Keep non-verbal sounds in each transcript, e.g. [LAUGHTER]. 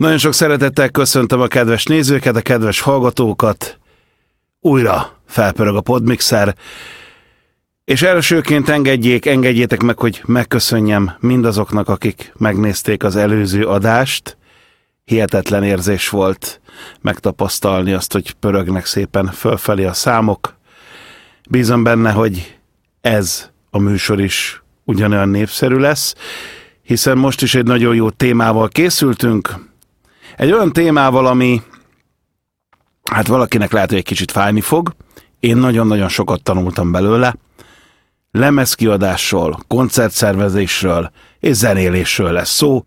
Nagyon sok szeretettel köszöntöm a kedves nézőket, a kedves hallgatókat. Újra felpörög a Podmixer, és elsőként engedjék, engedjétek meg, hogy megköszönjem mindazoknak, akik megnézték az előző adást. Hihetetlen érzés volt megtapasztalni azt, hogy pörögnek szépen fölfelé a számok. Bízom benne, hogy ez a műsor is ugyanolyan népszerű lesz, hiszen most is egy nagyon jó témával készültünk, egy olyan témával, ami hát valakinek lehet, hogy egy kicsit fájni fog. Én nagyon-nagyon sokat tanultam belőle. Lemezkiadásról, koncertszervezésről és zenélésről lesz szó.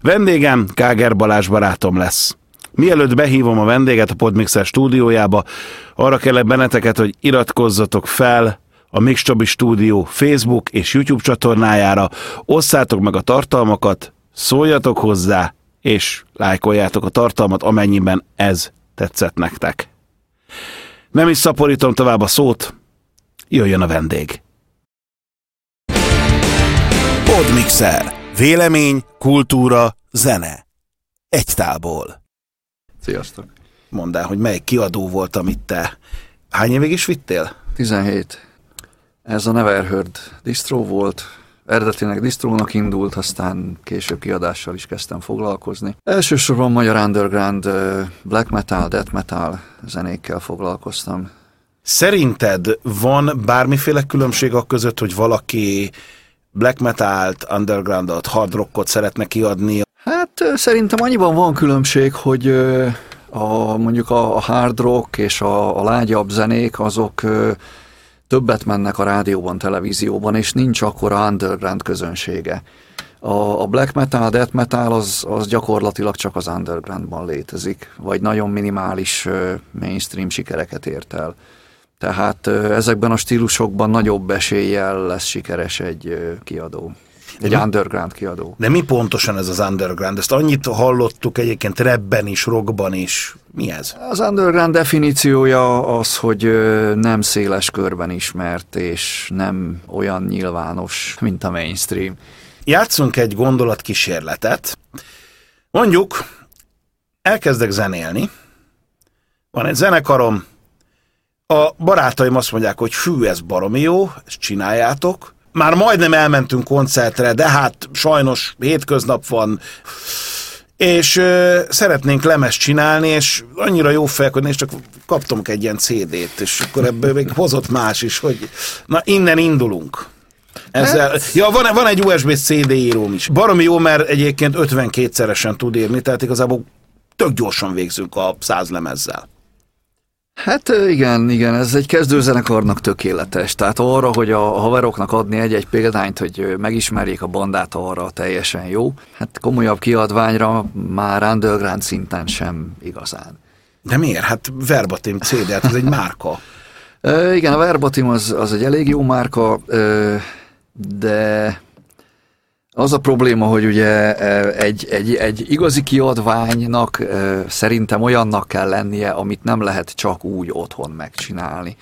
Vendégem Káger Balázs barátom lesz. Mielőtt behívom a vendéget a Podmixer stúdiójába, arra kellek benneteket, hogy iratkozzatok fel a Mix Csabi Stúdió Facebook és YouTube csatornájára, osszátok meg a tartalmakat, szóljatok hozzá, és lájkoljátok a tartalmat, amennyiben ez tetszett nektek. Nem is szaporítom tovább a szót, jöjjön a vendég. Podmixer. Vélemény, kultúra, zene. Egy tálból. Sziasztok! Mondd el, hogy melyik kiadó volt, amit te hány évig is vittél? 17. Ez a Neverheard distro volt, Eredetileg distrónak indult, aztán később kiadással is kezdtem foglalkozni. Elsősorban magyar underground, black metal, death metal zenékkel foglalkoztam. Szerinted van bármiféle különbség a között, hogy valaki black metalt, undergroundot, hard rockot szeretne kiadni? Hát szerintem annyiban van különbség, hogy a, mondjuk a, hard rock és a, a lágyabb zenék azok többet mennek a rádióban, televízióban, és nincs akkora underground közönsége. A, black metal, a death metal az, az gyakorlatilag csak az undergroundban létezik, vagy nagyon minimális mainstream sikereket ért el. Tehát ezekben a stílusokban nagyobb eséllyel lesz sikeres egy kiadó. Egy de underground kiadó. De mi pontosan ez az underground? Ezt annyit hallottuk egyébként rebben is, rockban is. Mi ez? Az underground definíciója az, hogy nem széles körben ismert, és nem olyan nyilvános, mint a mainstream. Játszunk egy gondolatkísérletet. Mondjuk, elkezdek zenélni, van egy zenekarom, a barátaim azt mondják, hogy fű, ez baromi jó, ezt csináljátok, már majdnem elmentünk koncertre, de hát sajnos hétköznap van, és ö, szeretnénk lemes csinálni, és annyira jó hogy nézd, csak kaptam egy ilyen CD-t, és akkor ebből még hozott más is, hogy na innen indulunk. Ezzel, hát... Ja, van, van egy USB CD íróm is. Baromi jó, mert egyébként 52-szeresen tud írni, tehát igazából tök gyorsan végzünk a száz lemezzel. Hát igen, igen, ez egy kezdőzenekarnak tökéletes. Tehát arra, hogy a haveroknak adni egy-egy példányt, hogy megismerjék a bandát, arra teljesen jó. Hát komolyabb kiadványra már underground szinten sem igazán. De miért? Hát Verbatim CD, hát ez egy márka. [LAUGHS] e, igen, a Verbatim az, az egy elég jó márka, de az a probléma, hogy ugye e, egy, egy, egy igazi kiadványnak e, szerintem olyannak kell lennie, amit nem lehet csak úgy otthon megcsinálni.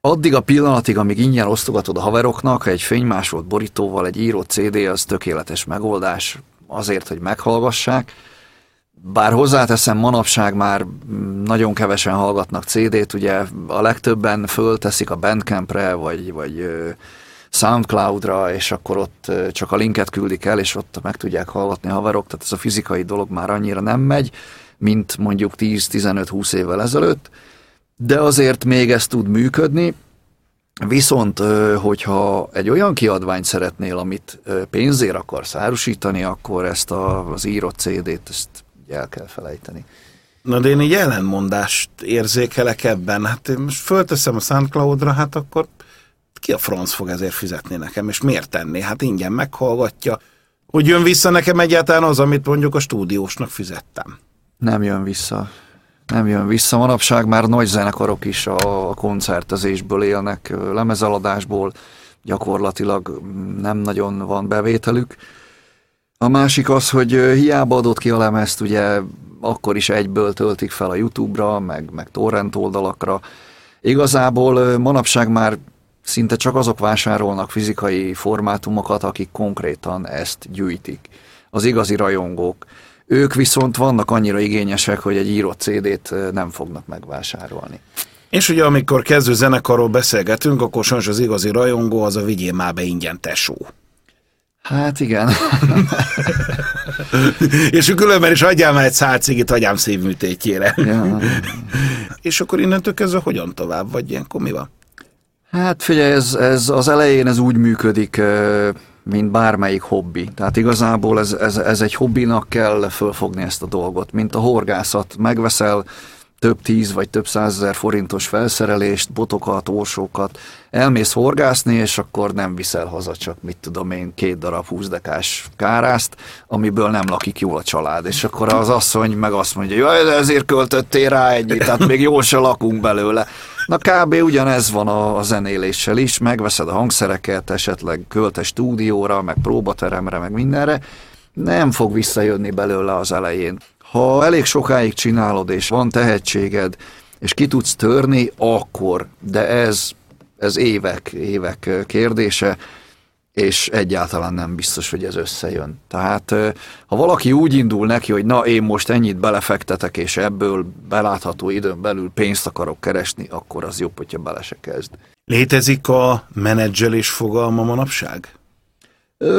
Addig a pillanatig, amíg ingyen osztogatod a haveroknak, egy fénymásolt borítóval egy írott CD, az tökéletes megoldás azért, hogy meghallgassák. Bár hozzáteszem, manapság már nagyon kevesen hallgatnak CD-t, ugye a legtöbben fölteszik a Bandcampre, vagy, vagy Soundcloudra, és akkor ott csak a linket küldik el, és ott meg tudják hallgatni a haverok, tehát ez a fizikai dolog már annyira nem megy, mint mondjuk 10-15-20 évvel ezelőtt, de azért még ez tud működni, Viszont, hogyha egy olyan kiadványt szeretnél, amit pénzért akarsz árusítani, akkor ezt az írott CD-t ezt el kell felejteni. Na de én egy ellenmondást érzékelek ebben. Hát én most fölteszem a SoundCloud-ra, hát akkor ki a franc fog ezért fizetni nekem, és miért tenni? Hát ingyen meghallgatja. Hogy jön vissza nekem egyáltalán az, amit mondjuk a stúdiósnak fizettem? Nem jön vissza. Nem jön vissza. Manapság már nagy zenekarok is a koncertezésből élnek, lemezeladásból gyakorlatilag nem nagyon van bevételük. A másik az, hogy hiába adott ki a lemezt, ugye akkor is egyből töltik fel a YouTube-ra, meg, meg torrent oldalakra. Igazából manapság már szinte csak azok vásárolnak fizikai formátumokat, akik konkrétan ezt gyűjtik. Az igazi rajongók. Ők viszont vannak annyira igényesek, hogy egy írott CD-t nem fognak megvásárolni. És ugye amikor kezdő zenekarról beszélgetünk, akkor sajnos az igazi rajongó az a vigyél már be ingyen tesó. Hát igen. [LAUGHS] és különben is adjál már egy száll cigit agyám szívműtétjére. ja. [LAUGHS] és akkor innentől kezdve hogyan tovább, vagy ilyenkor mi van? Hát figyelj, ez, ez az elején ez úgy működik, mint bármelyik hobbi. Tehát igazából ez, ez, ez egy hobbinak kell fölfogni ezt a dolgot, mint a horgászat. Megveszel több tíz vagy több százezer forintos felszerelést, botokat, orsókat, elmész horgászni, és akkor nem viszel haza csak, mit tudom én, két darab húszdekás kárászt, amiből nem lakik jól a család. És akkor az asszony meg azt mondja, jaj, ezért költöttél rá ennyit, tehát még jól se lakunk belőle. Na kb. ugyanez van a, a zenéléssel is, megveszed a hangszereket, esetleg költ stúdióra, meg próbateremre, meg mindenre, nem fog visszajönni belőle az elején. Ha elég sokáig csinálod, és van tehetséged, és ki tudsz törni, akkor, de ez, ez évek, évek kérdése, és egyáltalán nem biztos, hogy ez összejön. Tehát ha valaki úgy indul neki, hogy na én most ennyit belefektetek, és ebből belátható időn belül pénzt akarok keresni, akkor az jobb, hogyha bele se kezd. Létezik a menedzselés fogalma manapság?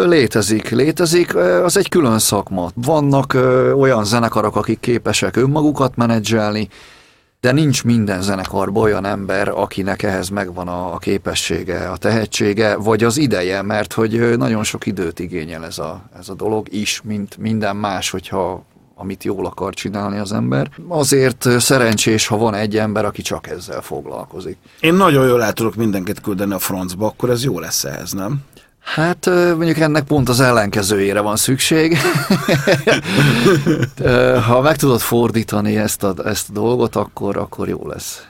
Létezik, létezik, az egy külön szakma. Vannak olyan zenekarok, akik képesek önmagukat menedzselni, de nincs minden zenekarban olyan ember, akinek ehhez megvan a képessége, a tehetsége, vagy az ideje, mert hogy nagyon sok időt igényel ez a, ez a dolog is, mint minden más, hogyha amit jól akar csinálni az ember. Azért szerencsés, ha van egy ember, aki csak ezzel foglalkozik. Én nagyon jól el tudok mindenkit küldeni a francba, akkor ez jó lesz ehhez, nem? Hát mondjuk ennek pont az ellenkezőjére van szükség. [LAUGHS] ha meg tudod fordítani ezt a, ezt a dolgot, akkor, akkor jó lesz.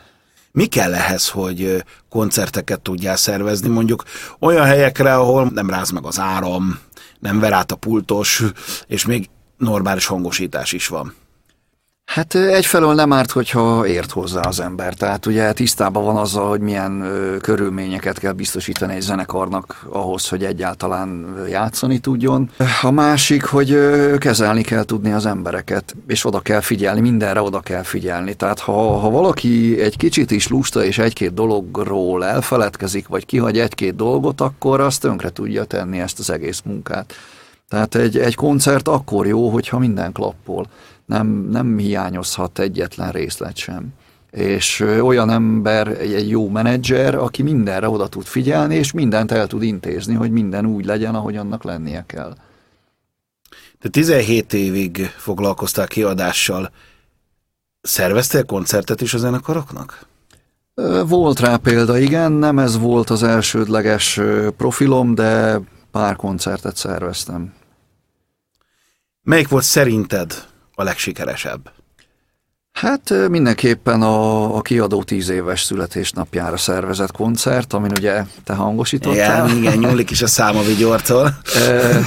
Mi kell ehhez, hogy koncerteket tudjál szervezni, mondjuk olyan helyekre, ahol nem ráz meg az áram, nem ver át a pultos, és még normális hangosítás is van? Hát egyfelől nem árt, hogyha ért hozzá az ember. Tehát ugye tisztában van azzal, hogy milyen ö, körülményeket kell biztosítani egy zenekarnak ahhoz, hogy egyáltalán játszani tudjon. A másik, hogy ö, kezelni kell tudni az embereket, és oda kell figyelni, mindenre oda kell figyelni. Tehát ha, ha valaki egy kicsit is lusta és egy-két dologról elfeledkezik, vagy kihagy egy-két dolgot, akkor azt tönkre tudja tenni ezt az egész munkát. Tehát egy, egy koncert akkor jó, hogyha minden klappol nem, nem hiányozhat egyetlen részlet sem. És olyan ember, egy, egy jó menedzser, aki mindenre oda tud figyelni, és mindent el tud intézni, hogy minden úgy legyen, ahogy annak lennie kell. De 17 évig foglalkoztál kiadással. Szerveztél koncertet is a zenekaroknak? Volt rá példa, igen, nem ez volt az elsődleges profilom, de pár koncertet szerveztem. Melyik volt szerinted a legsikeresebb? Hát mindenképpen a, a kiadó tíz éves születésnapjára szervezett koncert, amin ugye te hangosítottál. Igen, igen nyúlik is a száma vigyortól. [LAUGHS] e,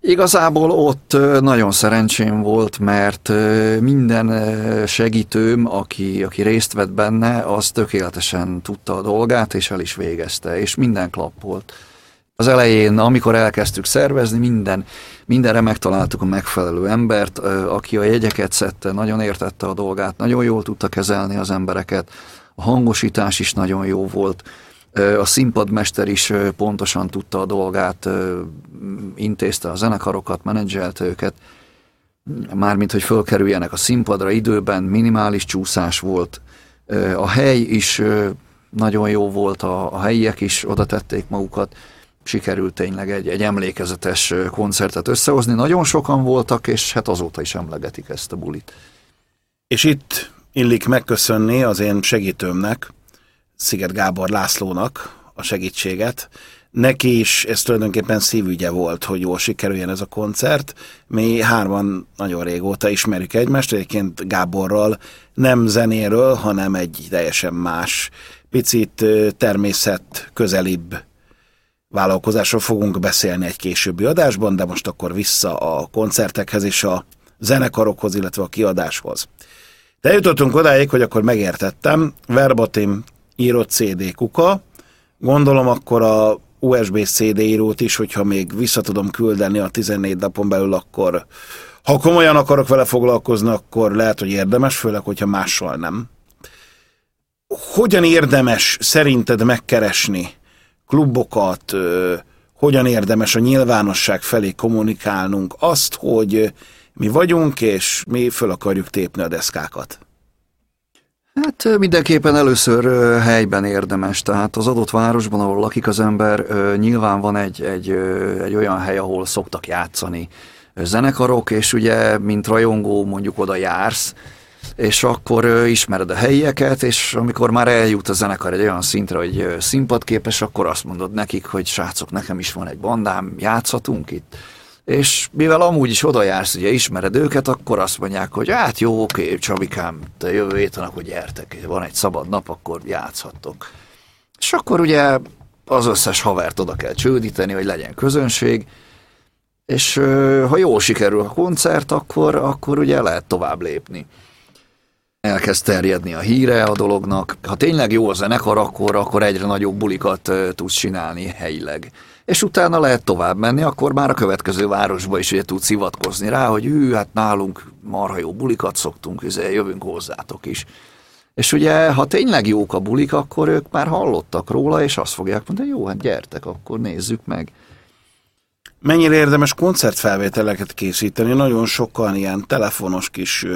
igazából ott nagyon szerencsém volt, mert minden segítőm, aki, aki részt vett benne, az tökéletesen tudta a dolgát, és el is végezte, és minden klapp volt. Az elején, amikor elkezdtük szervezni, minden, mindenre megtaláltuk a megfelelő embert, aki a jegyeket szedte, nagyon értette a dolgát, nagyon jól tudta kezelni az embereket, a hangosítás is nagyon jó volt, a színpadmester is pontosan tudta a dolgát, intézte a zenekarokat, menedzselte őket, mármint, hogy fölkerüljenek a színpadra időben, minimális csúszás volt. A hely is nagyon jó volt, a, helyiek is oda tették magukat, sikerült tényleg egy, egy emlékezetes koncertet összehozni. Nagyon sokan voltak, és hát azóta is emlegetik ezt a bulit. És itt illik megköszönni az én segítőmnek, Sziget Gábor Lászlónak a segítséget. Neki is ez tulajdonképpen szívügye volt, hogy jól sikerüljen ez a koncert. Mi hárman nagyon régóta ismerjük egymást, egyébként Gáborral nem zenéről, hanem egy teljesen más, picit természet közelibb vállalkozásról fogunk beszélni egy későbbi adásban, de most akkor vissza a koncertekhez és a zenekarokhoz, illetve a kiadáshoz. De jutottunk odáig, hogy akkor megértettem, verbatim írott CD kuka, gondolom akkor a USB CD írót is, hogyha még vissza tudom küldeni a 14 napon belül, akkor ha komolyan akarok vele foglalkozni, akkor lehet, hogy érdemes, főleg, hogyha mással nem. Hogyan érdemes szerinted megkeresni klubokat, hogyan érdemes a nyilvánosság felé kommunikálnunk azt, hogy mi vagyunk, és mi föl akarjuk tépni a deszkákat? Hát mindenképpen először helyben érdemes, tehát az adott városban, ahol lakik az ember, nyilván van egy, egy, egy olyan hely, ahol szoktak játszani zenekarok, és ugye, mint rajongó mondjuk oda jársz, és akkor ismered a helyieket, és amikor már eljut a zenekar egy olyan szintre, hogy színpadképes, akkor azt mondod nekik, hogy srácok, nekem is van egy bandám, játszhatunk itt. És mivel amúgy is oda jársz, ugye ismered őket, akkor azt mondják, hogy hát jó, oké, Csabikám, te jövő héten akkor gyertek, van egy szabad nap, akkor játszhattok. És akkor ugye az összes havert oda kell csődíteni, hogy legyen közönség, és ha jól sikerül a koncert, akkor, akkor ugye lehet tovább lépni. Elkezd terjedni a híre a dolognak. Ha tényleg jó a zenekar, akkor, akkor egyre nagyobb bulikat tudsz csinálni helyileg és utána lehet tovább menni, akkor már a következő városba is ugye tudsz hivatkozni rá, hogy ő, hát nálunk marha jó bulikat szoktunk, ugye jövünk hozzátok is. És ugye, ha tényleg jók a bulik, akkor ők már hallottak róla, és azt fogják mondani, jó, hát gyertek, akkor nézzük meg. Mennyire érdemes koncertfelvételeket készíteni? Nagyon sokan ilyen telefonos kis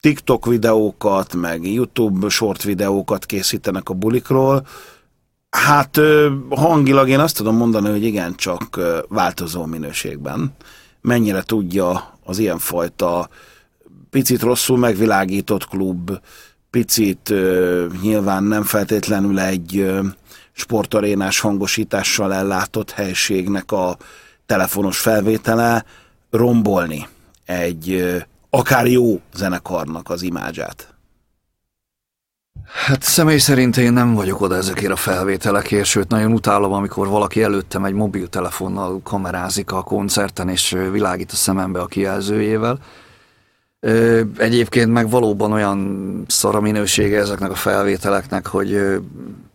TikTok videókat, meg YouTube short videókat készítenek a bulikról, Hát hangilag én azt tudom mondani, hogy igen, csak változó minőségben. Mennyire tudja az ilyenfajta picit rosszul megvilágított klub, picit nyilván nem feltétlenül egy sportarénás hangosítással ellátott helységnek a telefonos felvétele rombolni egy akár jó zenekarnak az imádzsát. Hát személy szerint én nem vagyok oda ezekért a felvételekért, sőt nagyon utálom, amikor valaki előttem egy mobiltelefonnal kamerázik a koncerten, és világít a szemembe a kijelzőjével. Egyébként meg valóban olyan szara minősége ezeknek a felvételeknek, hogy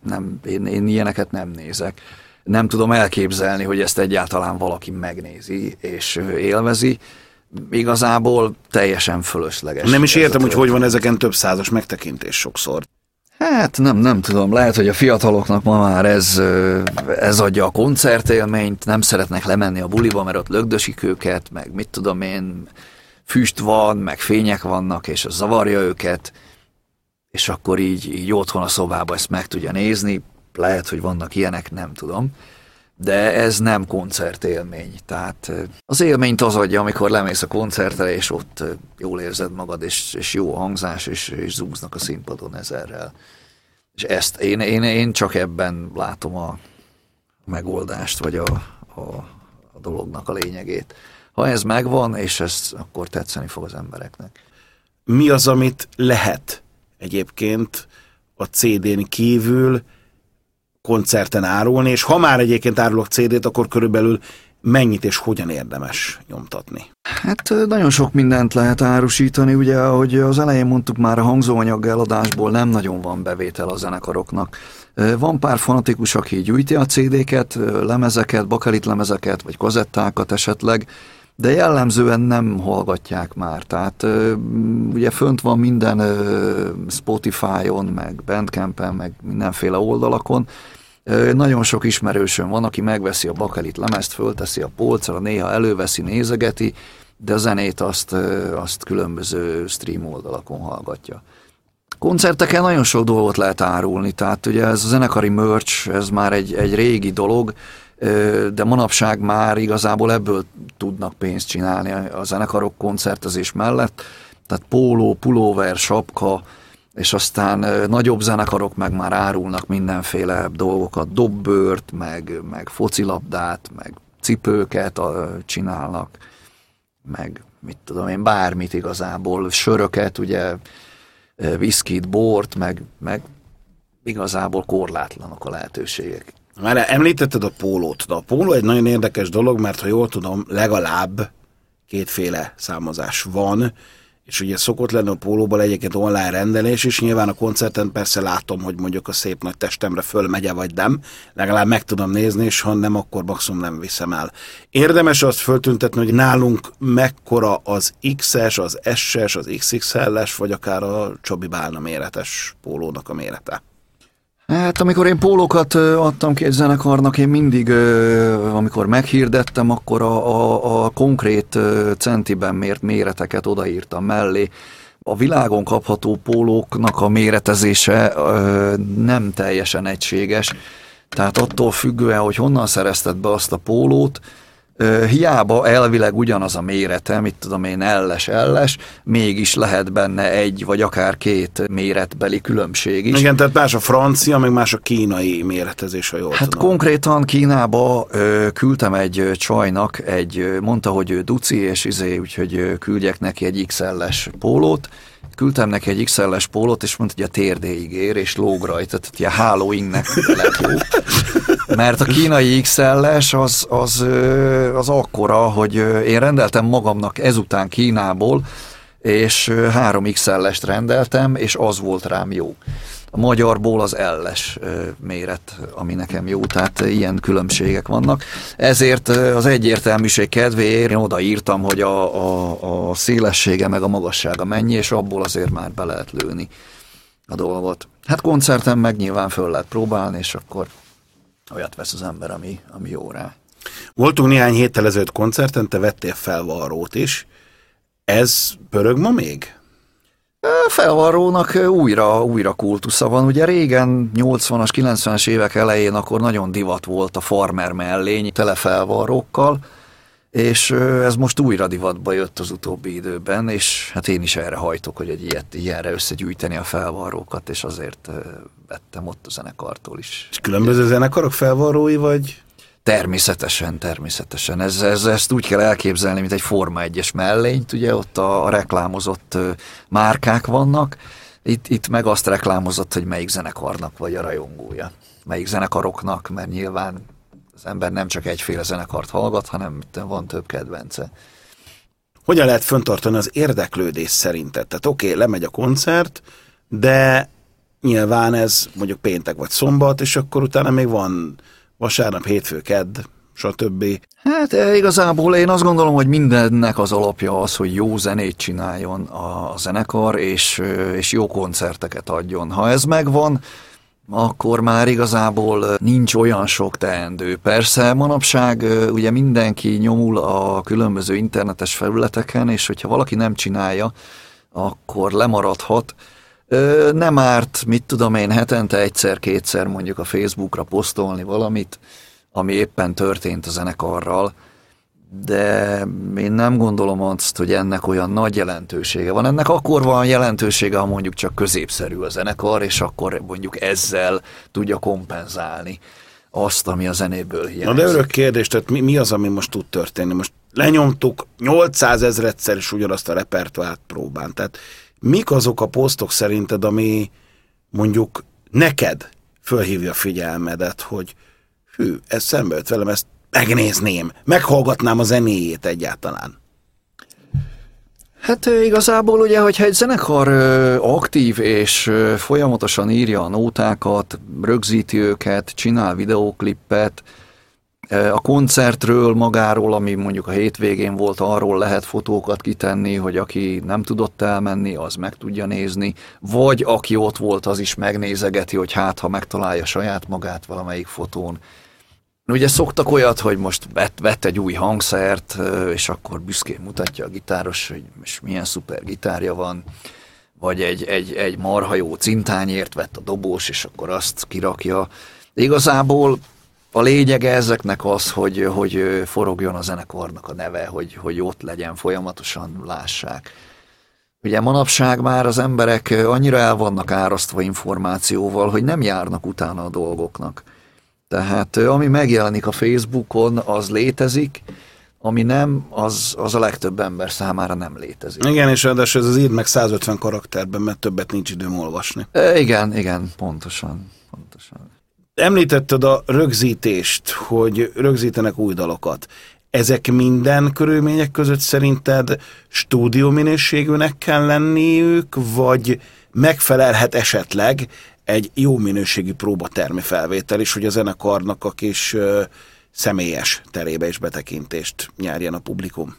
nem, én, én ilyeneket nem nézek. Nem tudom elképzelni, hogy ezt egyáltalán valaki megnézi és élvezi igazából teljesen fölösleges. Nem is értem, hogy hogy van ezeken több százas megtekintés sokszor. Hát nem, nem tudom, lehet, hogy a fiataloknak ma már ez, ez adja a koncertélményt, nem szeretnek lemenni a buliba, mert ott lögdösik őket, meg mit tudom én, füst van, meg fények vannak, és az zavarja őket, és akkor így, így otthon a szobába ezt meg tudja nézni, lehet, hogy vannak ilyenek, nem tudom de ez nem koncertélmény. Tehát az élményt az adja, amikor lemész a koncertre, és ott jól érzed magad, és, és jó a hangzás, és, és zúznak a színpadon ezerrel. És ezt én, én, én csak ebben látom a megoldást, vagy a, a, a dolognak a lényegét. Ha ez megvan, és ez akkor tetszeni fog az embereknek. Mi az, amit lehet egyébként a CD-n kívül koncerten árulni, és ha már egyébként árulok CD-t, akkor körülbelül mennyit és hogyan érdemes nyomtatni? Hát nagyon sok mindent lehet árusítani, ugye, ahogy az elején mondtuk már a hangzóanyag eladásból nem nagyon van bevétel a zenekaroknak. Van pár fanatikus, aki gyűjti a CD-ket, lemezeket, bakelit lemezeket, vagy kazettákat esetleg, de jellemzően nem hallgatják már. Tehát ugye fönt van minden Spotify-on, meg Bandcamp-en, meg mindenféle oldalakon, nagyon sok ismerősöm van, aki megveszi a bakelit lemezt, fölteszi a polcra, néha előveszi, nézegeti, de a zenét azt, azt különböző stream oldalakon hallgatja. Koncerteken nagyon sok dolgot lehet árulni, tehát ugye ez a zenekari merch, ez már egy, egy régi dolog, de manapság már igazából ebből tudnak pénzt csinálni a zenekarok koncertezés mellett, tehát póló, pulóver, sapka, és aztán nagyobb zenekarok meg már árulnak mindenféle dolgokat, dobbőrt, meg, meg focilabdát, meg cipőket csinálnak, meg mit tudom én, bármit igazából, söröket, ugye, viszkit, bort, meg, meg igazából korlátlanok a lehetőségek. Már említetted a pólót, de a póló egy nagyon érdekes dolog, mert ha jól tudom, legalább kétféle számozás van, és ugye szokott lenni a pólóban egyébként online rendelés, és nyilván a koncerten persze látom, hogy mondjuk a szép nagy testemre fölmegye vagy nem, legalább meg tudom nézni, és ha nem, akkor maximum nem viszem el. Érdemes azt föltüntetni, hogy nálunk mekkora az XS, az SS, az XXL-es, vagy akár a Csabi Bálna méretes pólónak a mérete. Hát amikor én pólókat adtam ki egy zenekarnak, én mindig, amikor meghirdettem, akkor a, a, a konkrét centiben mért méreteket odaírtam mellé. A világon kapható pólóknak a méretezése nem teljesen egységes, tehát attól függően, hogy honnan szerezted be azt a pólót, hiába elvileg ugyanaz a mérete, mit tudom én, elles, elles, mégis lehet benne egy vagy akár két méretbeli különbség is. Igen, tehát más a francia, meg más a kínai méretezés, ha jól Hát tudom. konkrétan Kínába ö, küldtem egy csajnak, egy, mondta, hogy ő duci, és izé, úgyhogy küldjek neki egy XL-es pólót, küldtem neki egy XL-es pólót, és mondta, hogy a térdéig ér, és lóg rajta, tehát a hálóingnek [LAUGHS] lett jó. Mert a kínai XL-es az, az, az akkora, hogy én rendeltem magamnak ezután Kínából, és három XL-est rendeltem, és az volt rám jó. A magyarból az elles méret, ami nekem jó, tehát ilyen különbségek vannak. Ezért az egyértelműség kedvéért én odaírtam, hogy a, a, a szélessége meg a magassága mennyi, és abból azért már be lehet lőni a dolgot. Hát koncerten meg nyilván föl lehet próbálni, és akkor olyat vesz az ember, ami, ami jó rá. Voltunk néhány héttel ezelőtt koncerten, te vettél felvarrót is. Ez pörög ma még? Felvarrónak újra, újra kultusza van. Ugye régen, 80-as, 90-es évek elején akkor nagyon divat volt a farmer mellény tele felvarrókkal, és ez most újra divatba jött az utóbbi időben, és hát én is erre hajtok, hogy egy ilyet, ilyenre összegyűjteni a felvarrókat, és azért vettem ott a zenekartól is. És különböző zenekarok felvarrói vagy? Természetesen, természetesen. Ez, ez, ezt úgy kell elképzelni, mint egy Forma 1-es mellényt, ugye ott a, a reklámozott márkák vannak, itt, itt meg azt reklámozott, hogy melyik zenekarnak vagy a rajongója. Melyik zenekaroknak, mert nyilván az ember nem csak egyféle zenekart hallgat, hanem van több kedvence. Hogyan lehet föntartani az érdeklődés szerinted? Tehát oké, okay, lemegy a koncert, de nyilván ez mondjuk péntek vagy szombat, és akkor utána még van vasárnap, hétfő, kedd, stb. Hát eh, igazából én azt gondolom, hogy mindennek az alapja az, hogy jó zenét csináljon a zenekar, és, eh, és jó koncerteket adjon. Ha ez megvan, akkor már igazából nincs olyan sok teendő. Persze manapság ugye mindenki nyomul a különböző internetes felületeken, és hogyha valaki nem csinálja, akkor lemaradhat, nem árt, mit tudom én, hetente egyszer-kétszer mondjuk a Facebookra posztolni valamit, ami éppen történt a zenekarral, de én nem gondolom azt, hogy ennek olyan nagy jelentősége van. Ennek akkor van jelentősége, ha mondjuk csak középszerű a zenekar, és akkor mondjuk ezzel tudja kompenzálni azt, ami a zenéből hiányzik. Na de örök kérdés, tehát mi, mi az, ami most tud történni? Most lenyomtuk 800 ezredszer is ugyanazt a repertoárt próbán, tehát mik azok a posztok szerinted, ami mondjuk neked fölhívja a figyelmedet, hogy hű, ez szembe jött velem, ezt megnézném, meghallgatnám a zenéjét egyáltalán. Hát igazából ugye, hogyha egy zenekar aktív és folyamatosan írja a nótákat, rögzíti őket, csinál videóklippet, a koncertről magáról, ami mondjuk a hétvégén volt, arról lehet fotókat kitenni, hogy aki nem tudott elmenni, az meg tudja nézni, vagy aki ott volt, az is megnézegeti, hogy hát, ha megtalálja saját magát valamelyik fotón. Ugye szoktak olyat, hogy most vett, vett egy új hangszert, és akkor büszkén mutatja a gitáros, hogy most milyen szuper gitárja van, vagy egy, egy, egy marha jó cintányért vett a dobós, és akkor azt kirakja. Igazából a lényege ezeknek az, hogy, hogy forogjon a zenekarnak a neve, hogy, hogy ott legyen, folyamatosan lássák. Ugye manapság már az emberek annyira el vannak árasztva információval, hogy nem járnak utána a dolgoknak. Tehát ami megjelenik a Facebookon, az létezik, ami nem, az, az a legtöbb ember számára nem létezik. Igen, és ráadásul ez az ír meg 150 karakterben, mert többet nincs időm olvasni. E, igen, igen, pontosan. pontosan. Említetted a rögzítést, hogy rögzítenek új dalokat. ezek minden körülmények között szerinted stúdió minőségűnek kell lenniük, vagy megfelelhet esetleg egy jó minőségű próbatermi felvétel is, hogy a zenekarnak a kis személyes terébe is betekintést nyerjen a publikum?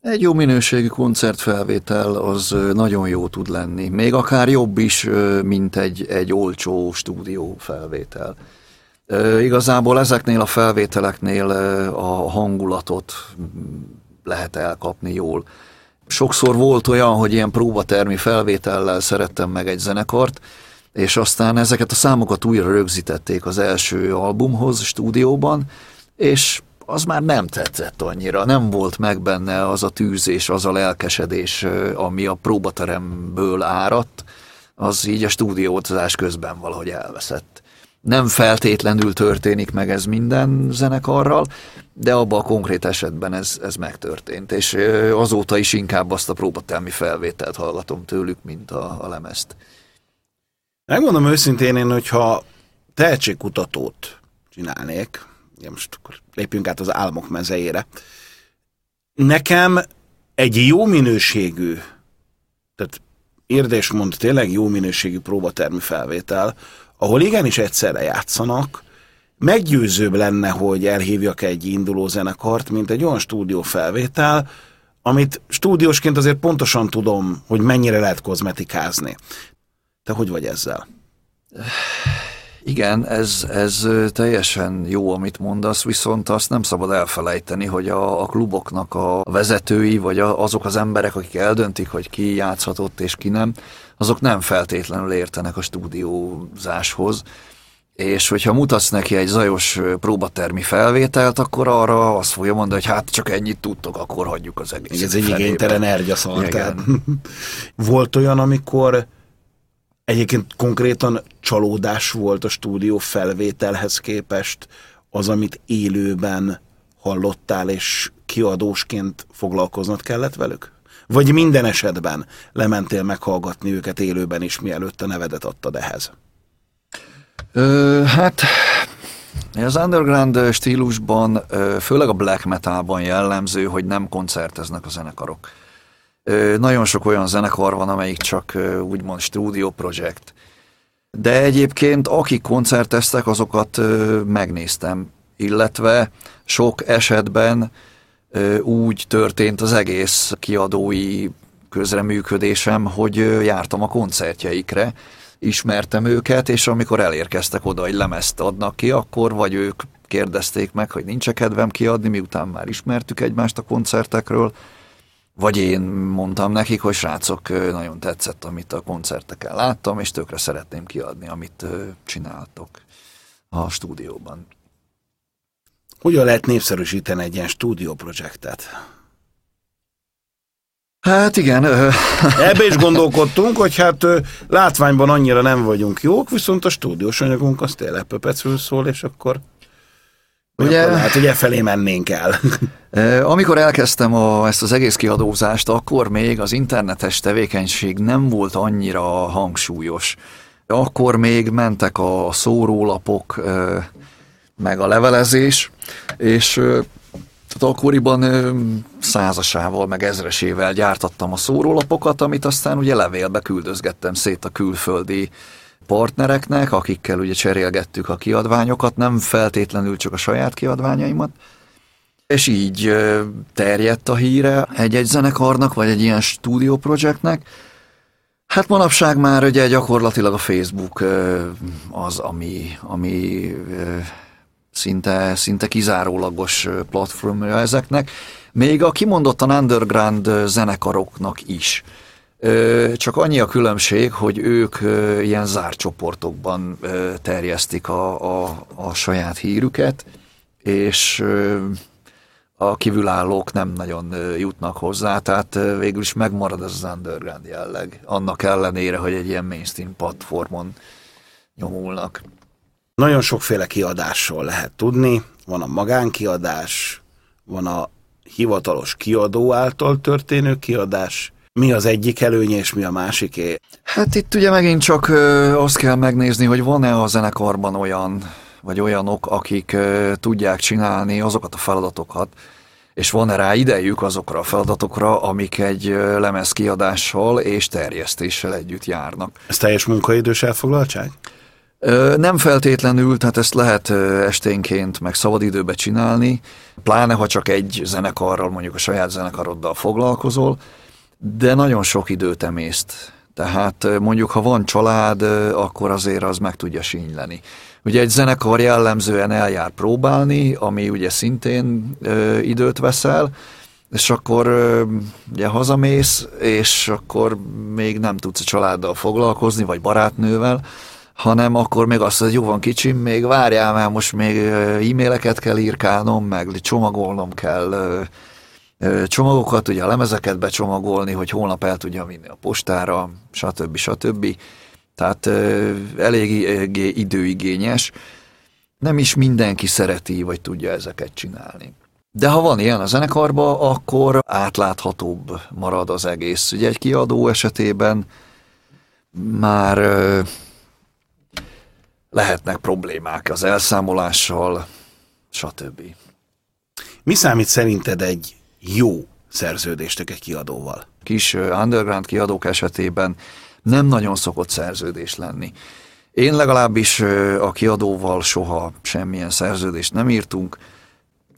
Egy jó minőségű koncertfelvétel az nagyon jó tud lenni. Még akár jobb is, mint egy, egy olcsó stúdió felvétel. Igazából ezeknél a felvételeknél a hangulatot lehet elkapni jól. Sokszor volt olyan, hogy ilyen próbatermi felvétellel szerettem meg egy zenekart, és aztán ezeket a számokat újra rögzítették az első albumhoz stúdióban, és az már nem tetszett annyira, nem volt meg benne az a tűz és az a lelkesedés, ami a próbateremből áradt, az így a stúdiózás közben valahogy elveszett. Nem feltétlenül történik meg ez minden zenekarral, de abban a konkrét esetben ez, ez megtörtént, és azóta is inkább azt a próbatelmi felvételt hallgatom tőlük, mint a, a lemezt. Megmondom őszintén én, hogyha tehetségkutatót csinálnék, ugye most akkor lépjünk át az álmok mezeére, nekem egy jó minőségű, tehát érdés mond tényleg jó minőségű próbatermi felvétel, ahol igenis egyszerre játszanak, meggyőzőbb lenne, hogy elhívjak egy induló zenekart, mint egy olyan stúdió felvétel, amit stúdiósként azért pontosan tudom, hogy mennyire lehet kozmetikázni. Te hogy vagy ezzel? Igen, ez, ez teljesen jó, amit mondasz, viszont azt nem szabad elfelejteni, hogy a, a kluboknak a vezetői, vagy a, azok az emberek, akik eldöntik, hogy ki játszhatott és ki nem, azok nem feltétlenül értenek a stúdiózáshoz, és hogyha mutatsz neki egy zajos próbatermi felvételt, akkor arra azt fogja mondani, hogy hát csak ennyit tudtok, akkor hagyjuk az egészet. Ez egy igénytelen ergyaszal. [LAUGHS] Volt olyan, amikor Egyébként konkrétan csalódás volt a stúdió felvételhez képest az, amit élőben hallottál, és kiadósként foglalkoznod kellett velük? Vagy minden esetben lementél meghallgatni őket élőben is, mielőtt a nevedet adtad ehhez? Ö, hát az underground stílusban, főleg a black metalban jellemző, hogy nem koncerteznek a zenekarok. Nagyon sok olyan zenekar van, amelyik csak úgymond stúdió projekt. De egyébként akik koncerteztek, azokat megnéztem, illetve sok esetben úgy történt az egész kiadói közreműködésem, hogy jártam a koncertjeikre, ismertem őket, és amikor elérkeztek oda, hogy lemezt adnak ki, akkor vagy ők kérdezték meg, hogy nincs -e kedvem kiadni, miután már ismertük egymást a koncertekről, vagy én mondtam nekik, hogy srácok, nagyon tetszett, amit a koncerteken láttam, és tökre szeretném kiadni, amit csináltok a stúdióban. Hogyan lehet népszerűsíteni egy ilyen stúdióprojektet? Hát igen. [LAUGHS] Ebbe is gondolkodtunk, hogy hát látványban annyira nem vagyunk jók, viszont a stúdiós anyagunk az tényleg pöpecről szól, és akkor Ugye, akkor lehet, hogy e felé mennénk el. [LAUGHS] Amikor elkezdtem a, ezt az egész kiadózást, akkor még az internetes tevékenység nem volt annyira hangsúlyos. Akkor még mentek a szórólapok, meg a levelezés, és tehát akkoriban százasával, meg ezresével gyártattam a szórólapokat, amit aztán ugye levélbe küldözgettem szét a külföldi partnereknek, akikkel ugye cserélgettük a kiadványokat, nem feltétlenül csak a saját kiadványaimat, és így terjedt a híre egy-egy zenekarnak, vagy egy ilyen stúdió projektnek. Hát manapság már ugye gyakorlatilag a Facebook az, ami, ami szinte, szinte kizárólagos platformja ezeknek, még a kimondottan underground zenekaroknak is. Csak annyi a különbség, hogy ők ilyen zárt csoportokban terjesztik a, a, a saját hírüket, és a kívülállók nem nagyon jutnak hozzá, tehát végül is megmarad az underground jelleg, annak ellenére, hogy egy ilyen mainstream platformon nyomulnak. Nagyon sokféle kiadásról lehet tudni, van a magánkiadás, van a hivatalos kiadó által történő kiadás, mi az egyik előnye, és mi a másiké? Hát itt ugye megint csak ö, azt kell megnézni, hogy van-e a zenekarban olyan, vagy olyanok, akik ö, tudják csinálni azokat a feladatokat, és van-e rá idejük azokra a feladatokra, amik egy lemezkiadással és terjesztéssel együtt járnak. Ez teljes munkaidős elfoglaltság? Nem feltétlenül, tehát ezt lehet esténként meg szabadidőbe csinálni, pláne ha csak egy zenekarral, mondjuk a saját zenekaroddal foglalkozol, de nagyon sok időt emészt. Tehát mondjuk, ha van család, akkor azért az meg tudja sínyleni. Ugye egy zenekar jellemzően eljár próbálni, ami ugye szintén ö, időt veszel, és akkor ö, ugye hazamész, és akkor még nem tudsz a családdal foglalkozni, vagy barátnővel, hanem akkor még azt, hogy jó van kicsim, még várjál, mert most még e-maileket kell írkálnom, meg csomagolnom kell csomagokat, ugye a lemezeket becsomagolni, hogy holnap el tudja vinni a postára, stb. stb. Tehát eléggé időigényes. Nem is mindenki szereti, vagy tudja ezeket csinálni. De ha van ilyen a zenekarban, akkor átláthatóbb marad az egész. Ugye egy kiadó esetében már lehetnek problémák az elszámolással, stb. Mi számít szerinted egy jó szerződést egy kiadóval? Kis underground kiadók esetében nem nagyon szokott szerződés lenni. Én legalábbis a kiadóval soha semmilyen szerződést nem írtunk.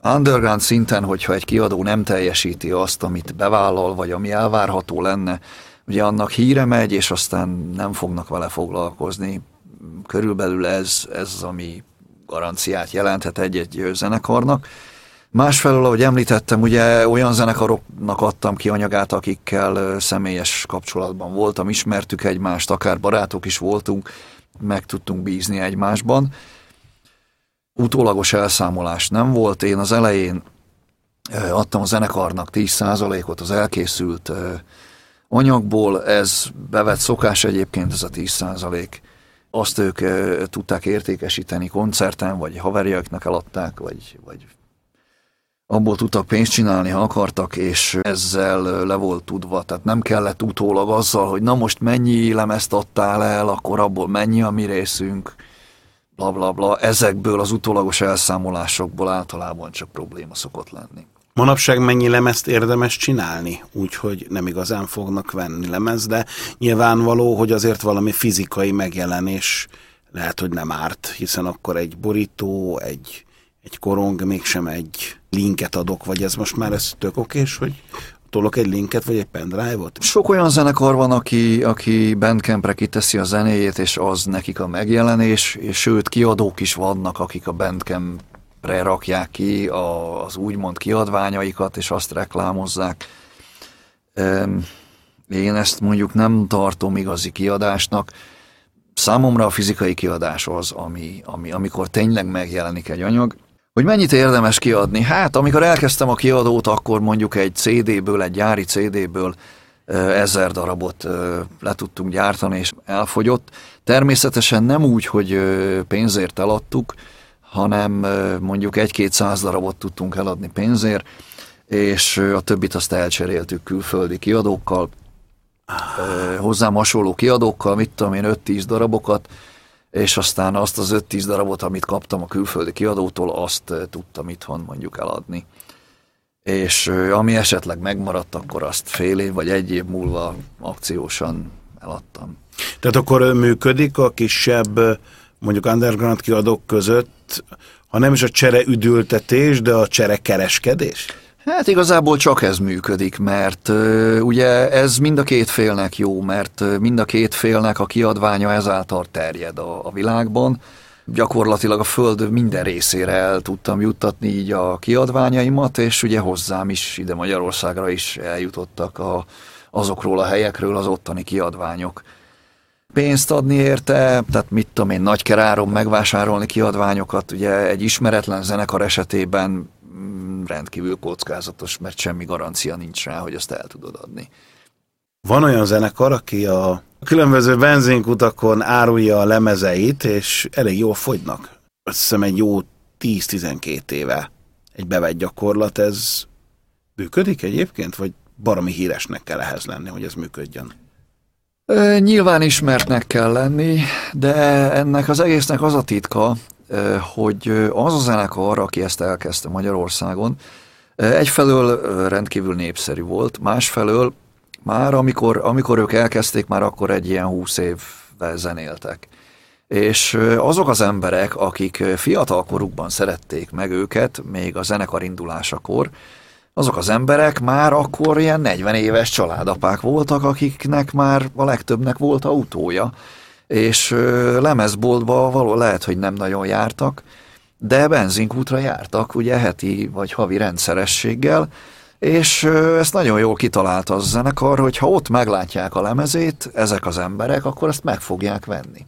Underground szinten, hogyha egy kiadó nem teljesíti azt, amit bevállal, vagy ami elvárható lenne, ugye annak híre megy, és aztán nem fognak vele foglalkozni. Körülbelül ez, ez az, ami garanciát jelenthet egy-egy zenekarnak. Másfelől, ahogy említettem, ugye olyan zenekaroknak adtam ki anyagát, akikkel személyes kapcsolatban voltam, ismertük egymást, akár barátok is voltunk, meg tudtunk bízni egymásban. Utólagos elszámolás nem volt. Én az elején adtam a zenekarnak 10%-ot az elkészült anyagból, ez bevett szokás egyébként, ez a 10%. Azt ők tudták értékesíteni koncerten, vagy haverjaiknak eladták, vagy, vagy abból tudtak pénzt csinálni, ha akartak, és ezzel le volt tudva. Tehát nem kellett utólag azzal, hogy na most mennyi lemezt adtál el, akkor abból mennyi a mi részünk, bla bla bla. Ezekből az utólagos elszámolásokból általában csak probléma szokott lenni. Manapság mennyi lemezt érdemes csinálni, úgyhogy nem igazán fognak venni lemez, de nyilvánvaló, hogy azért valami fizikai megjelenés lehet, hogy nem árt, hiszen akkor egy borító, egy egy korong mégsem egy linket adok, vagy ez most már ez tök okés, hogy tolok egy linket, vagy egy pendrive-ot? Sok olyan zenekar van, aki, aki Bandcampre kiteszi a zenéjét, és az nekik a megjelenés, és sőt, kiadók is vannak, akik a Bandcampre rakják ki az úgymond kiadványaikat, és azt reklámozzák. Én ezt mondjuk nem tartom igazi kiadásnak. Számomra a fizikai kiadás az, ami, ami, amikor tényleg megjelenik egy anyag, hogy mennyit érdemes kiadni? Hát, amikor elkezdtem a kiadót, akkor mondjuk egy CD-ből, egy gyári CD-ből ezer darabot le tudtunk gyártani, és elfogyott. Természetesen nem úgy, hogy pénzért eladtuk, hanem mondjuk egy-kétszáz darabot tudtunk eladni pénzért, és a többit azt elcseréltük külföldi kiadókkal, hozzám hasonló kiadókkal, mit tudom én, 5-10 darabokat, és aztán azt az 5-10 darabot, amit kaptam a külföldi kiadótól, azt eh, tudtam itthon mondjuk eladni. És eh, ami esetleg megmaradt, akkor azt fél év vagy egy év múlva akciósan eladtam. Tehát akkor eh, működik a kisebb, mondjuk underground kiadók között, ha nem is a csere üdültetés, de a csere kereskedés? Hát igazából csak ez működik, mert ugye ez mind a két félnek jó, mert mind a két félnek a kiadványa ezáltal terjed a, a világban. Gyakorlatilag a föld minden részére el tudtam juttatni így a kiadványaimat, és ugye hozzám is, ide Magyarországra is eljutottak a, azokról a helyekről az ottani kiadványok. Pénzt adni érte, tehát mit tudom én, nagy keráron megvásárolni kiadványokat, ugye egy ismeretlen zenekar esetében rendkívül kockázatos, mert semmi garancia nincs rá, hogy azt el tudod adni. Van olyan zenekar, aki a különböző benzinkutakon árulja a lemezeit, és elég jól fogynak. Azt hiszem egy jó 10-12 éve egy bevett gyakorlat, ez működik egyébként, vagy baromi híresnek kell ehhez lenni, hogy ez működjön? Nyilván ismertnek kell lenni, de ennek az egésznek az a titka, hogy az a zenekar, aki ezt elkezdte Magyarországon, Egyfelől rendkívül népszerű volt, másfelől már amikor, amikor ők elkezdték, már akkor egy ilyen húsz évvel zenéltek. És azok az emberek, akik fiatalkorukban szerették meg őket, még a zenekar indulásakor, azok az emberek már akkor ilyen 40 éves családapák voltak, akiknek már a legtöbbnek volt autója, és lemezboltba való lehet, hogy nem nagyon jártak, de benzinkútra jártak, ugye heti vagy havi rendszerességgel, és ezt nagyon jól kitalálta a zenekar, hogy ha ott meglátják a lemezét, ezek az emberek, akkor ezt meg fogják venni.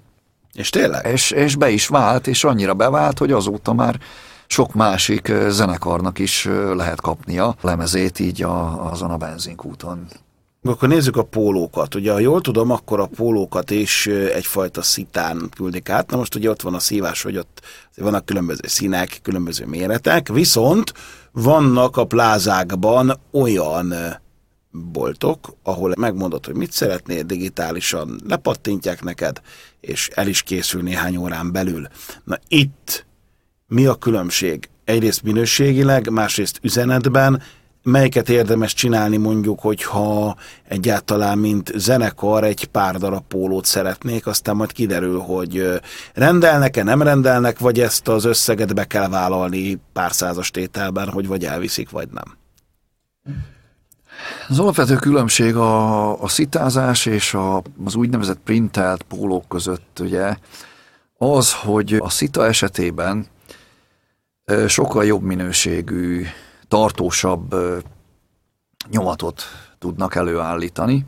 És tényleg? És, és be is vált, és annyira bevált, hogy azóta már sok másik zenekarnak is lehet kapnia lemezét így a, azon a benzinkúton. Akkor nézzük a pólókat. Ugye, ha jól tudom, akkor a pólókat is egyfajta szitán küldik át. Na most ugye ott van a szívás, hogy ott vannak különböző színek, különböző méretek, viszont vannak a plázákban olyan boltok, ahol megmondod, hogy mit szeretnél digitálisan, lepattintják neked, és el is készül néhány órán belül. Na itt mi a különbség? Egyrészt minőségileg, másrészt üzenetben, melyiket érdemes csinálni mondjuk, hogyha egyáltalán mint zenekar egy pár darab pólót szeretnék, aztán majd kiderül, hogy rendelnek-e, nem rendelnek, vagy ezt az összeget be kell vállalni pár százas tételben, hogy vagy elviszik, vagy nem. Az alapvető különbség a, a szitázás és a, az úgynevezett printelt pólók között ugye az, hogy a szita esetében sokkal jobb minőségű, tartósabb nyomatot tudnak előállítani,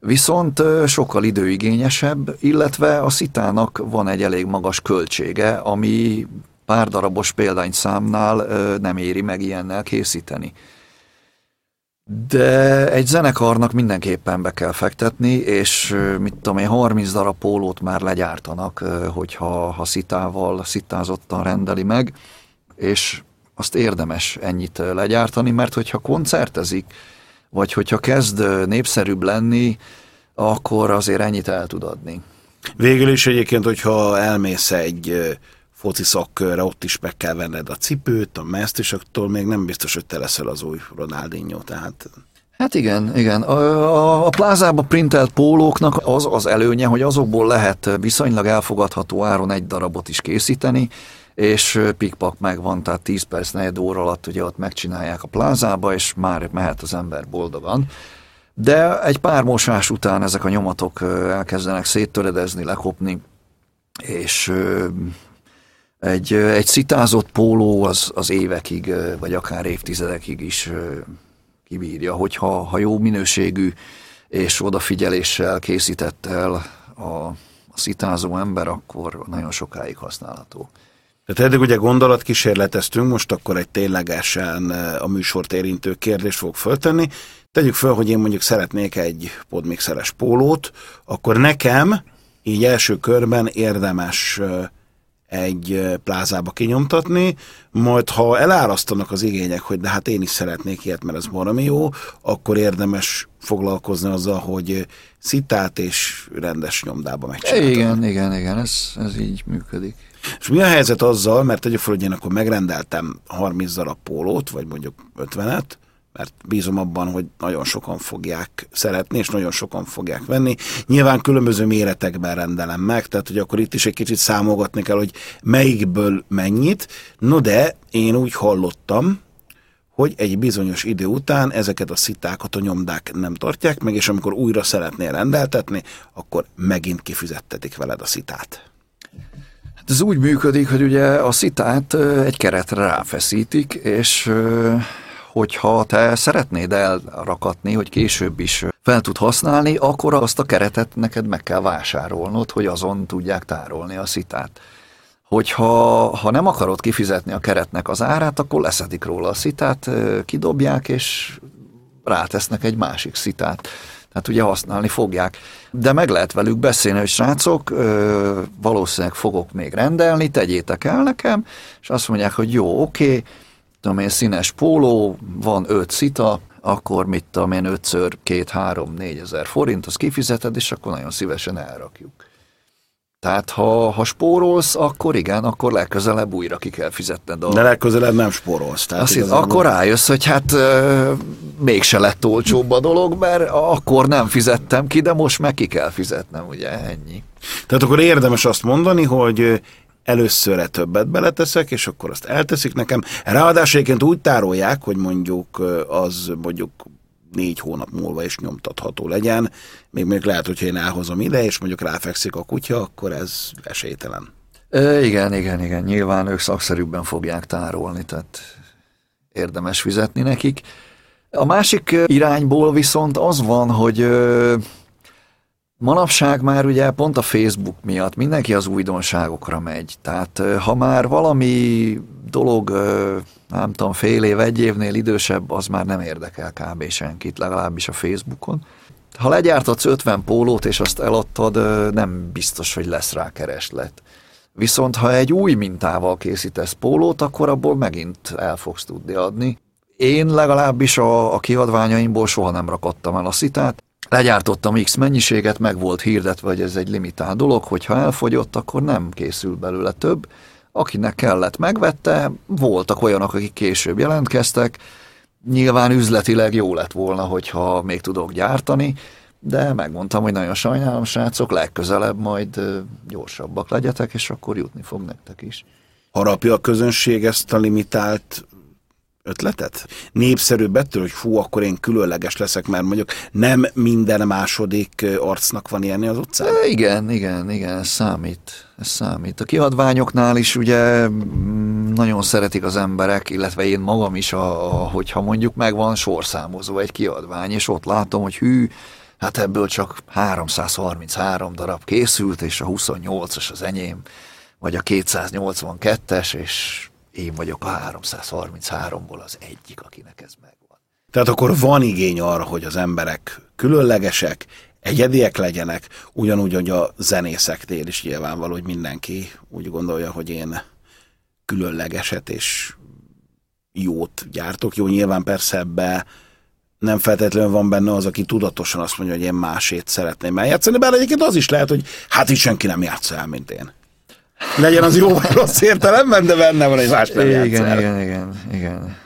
viszont sokkal időigényesebb, illetve a szitának van egy elég magas költsége, ami pár darabos példányszámnál nem éri meg ilyennel készíteni. De egy zenekarnak mindenképpen be kell fektetni, és mit tudom én, 30 darab pólót már legyártanak, hogyha ha szitával, szitázottan rendeli meg, és azt érdemes ennyit legyártani, mert hogyha koncertezik, vagy hogyha kezd népszerűbb lenni, akkor azért ennyit el tud adni. Végül is egyébként, hogyha elmész egy foci szakkörre, ott is meg kell venned a cipőt, a mezt, és attól még nem biztos, hogy te leszel az új Ronaldinho, tehát... Hát igen, igen. A, a, a plázába printelt pólóknak az az előnye, hogy azokból lehet viszonylag elfogadható áron egy darabot is készíteni, és pikpak megvan, tehát 10 perc, 4 óra alatt ugye ott megcsinálják a plázába, és már mehet az ember boldogan. De egy pár mosás után ezek a nyomatok elkezdenek széttöredezni, lekopni, és egy, egy szitázott póló az, az évekig, vagy akár évtizedekig is kibírja, hogyha ha jó minőségű és odafigyeléssel készített el a, a szitázó ember, akkor nagyon sokáig használható. Tehát eddig ugye gondolatkísérleteztünk, most akkor egy ténylegesen a műsort érintő kérdést fog föltenni. Tegyük föl, hogy én mondjuk szeretnék egy podmixeres pólót, akkor nekem így első körben érdemes egy plázába kinyomtatni, majd ha elárasztanak az igények, hogy de hát én is szeretnék ilyet, mert ez baromi jó, akkor érdemes foglalkozni azzal, hogy szitát és rendes nyomdába megcsinálni. Igen, igen, igen, ez, ez így működik. És mi a helyzet azzal, mert tegyük fel, hogy én akkor megrendeltem 30 darab pólót, vagy mondjuk 50-et, mert bízom abban, hogy nagyon sokan fogják szeretni, és nagyon sokan fogják venni. Nyilván különböző méretekben rendelem meg, tehát hogy akkor itt is egy kicsit számolgatni kell, hogy melyikből mennyit. No de én úgy hallottam, hogy egy bizonyos idő után ezeket a szitákat a nyomdák nem tartják meg, és amikor újra szeretnél rendeltetni, akkor megint kifizettetik veled a szitát. Hát ez úgy működik, hogy ugye a szitát egy keretre ráfeszítik, és hogyha te szeretnéd elrakatni, hogy később is fel tud használni, akkor azt a keretet neked meg kell vásárolnod, hogy azon tudják tárolni a szitát. Hogyha ha nem akarod kifizetni a keretnek az árát, akkor leszedik róla a szitát, kidobják, és rátesznek egy másik szitát. Tehát ugye használni fogják. De meg lehet velük beszélni, hogy srácok, ö, valószínűleg fogok még rendelni, tegyétek el nekem, és azt mondják, hogy jó, oké, okay, tudom én, színes póló, van öt szita, akkor mit tudom én, ötször két, három, négy ezer forint, az kifizeted, és akkor nagyon szívesen elrakjuk. Tehát ha, ha spórolsz, akkor igen, akkor legközelebb újra ki kell fizetned. A... De legközelebb nem spórolsz. Tehát Azt igazából... akkor rájössz, hogy hát euh, mégse lett olcsóbb a dolog, mert akkor nem fizettem ki, de most meg ki kell fizetnem, ugye ennyi. Tehát akkor érdemes azt mondani, hogy előszörre többet beleteszek, és akkor azt elteszik nekem. Ráadásul úgy tárolják, hogy mondjuk az mondjuk négy hónap múlva is nyomtatható legyen. Még még lehet, hogyha én elhozom ide, és mondjuk ráfekszik a kutya, akkor ez esélytelen. E, igen, igen, igen. Nyilván ők szakszerűbben fogják tárolni, tehát érdemes fizetni nekik. A másik irányból viszont az van, hogy Manapság már ugye pont a Facebook miatt mindenki az újdonságokra megy. Tehát ha már valami dolog, nem tudom, fél év, egy évnél idősebb, az már nem érdekel kb. senkit, legalábbis a Facebookon. Ha legyártatsz 50 pólót, és azt eladtad, nem biztos, hogy lesz rá kereslet. Viszont ha egy új mintával készítesz pólót, akkor abból megint el fogsz tudni adni. Én legalábbis a, a kiadványaimból soha nem rakottam el a szitát, legyártottam X mennyiséget, meg volt hirdetve, hogy ez egy limitált dolog, hogyha elfogyott, akkor nem készül belőle több. Akinek kellett, megvette, voltak olyanok, akik később jelentkeztek, nyilván üzletileg jó lett volna, hogyha még tudok gyártani, de megmondtam, hogy nagyon sajnálom, srácok, legközelebb majd gyorsabbak legyetek, és akkor jutni fog nektek is. Harapja a közönség ezt a limitált ötletet? Népszerűbb ettől, hogy fú, akkor én különleges leszek, mert mondjuk nem minden második arcnak van ilyen az utcán? E, igen, igen, igen, ez számít. Ez számít. A kiadványoknál is ugye mm, nagyon szeretik az emberek, illetve én magam is, a, a, hogyha mondjuk megvan sorszámozó egy kiadvány, és ott látom, hogy hű, hát ebből csak 333 darab készült, és a 28-as az enyém, vagy a 282-es, és én vagyok a 333-ból az egyik, akinek ez megvan. Tehát akkor van igény arra, hogy az emberek különlegesek, egyediek legyenek, ugyanúgy, hogy a zenészeknél is nyilvánvaló, hogy mindenki úgy gondolja, hogy én különlegeset és jót gyártok. Jó, nyilván persze ebbe nem feltétlenül van benne az, aki tudatosan azt mondja, hogy én másét szeretném eljátszani, bár egyébként az is lehet, hogy hát itt senki nem játsza el, mint én. Legyen az jó vagy rossz értelemben, de benne van egy más nem igen, igen, igen, igen, igen.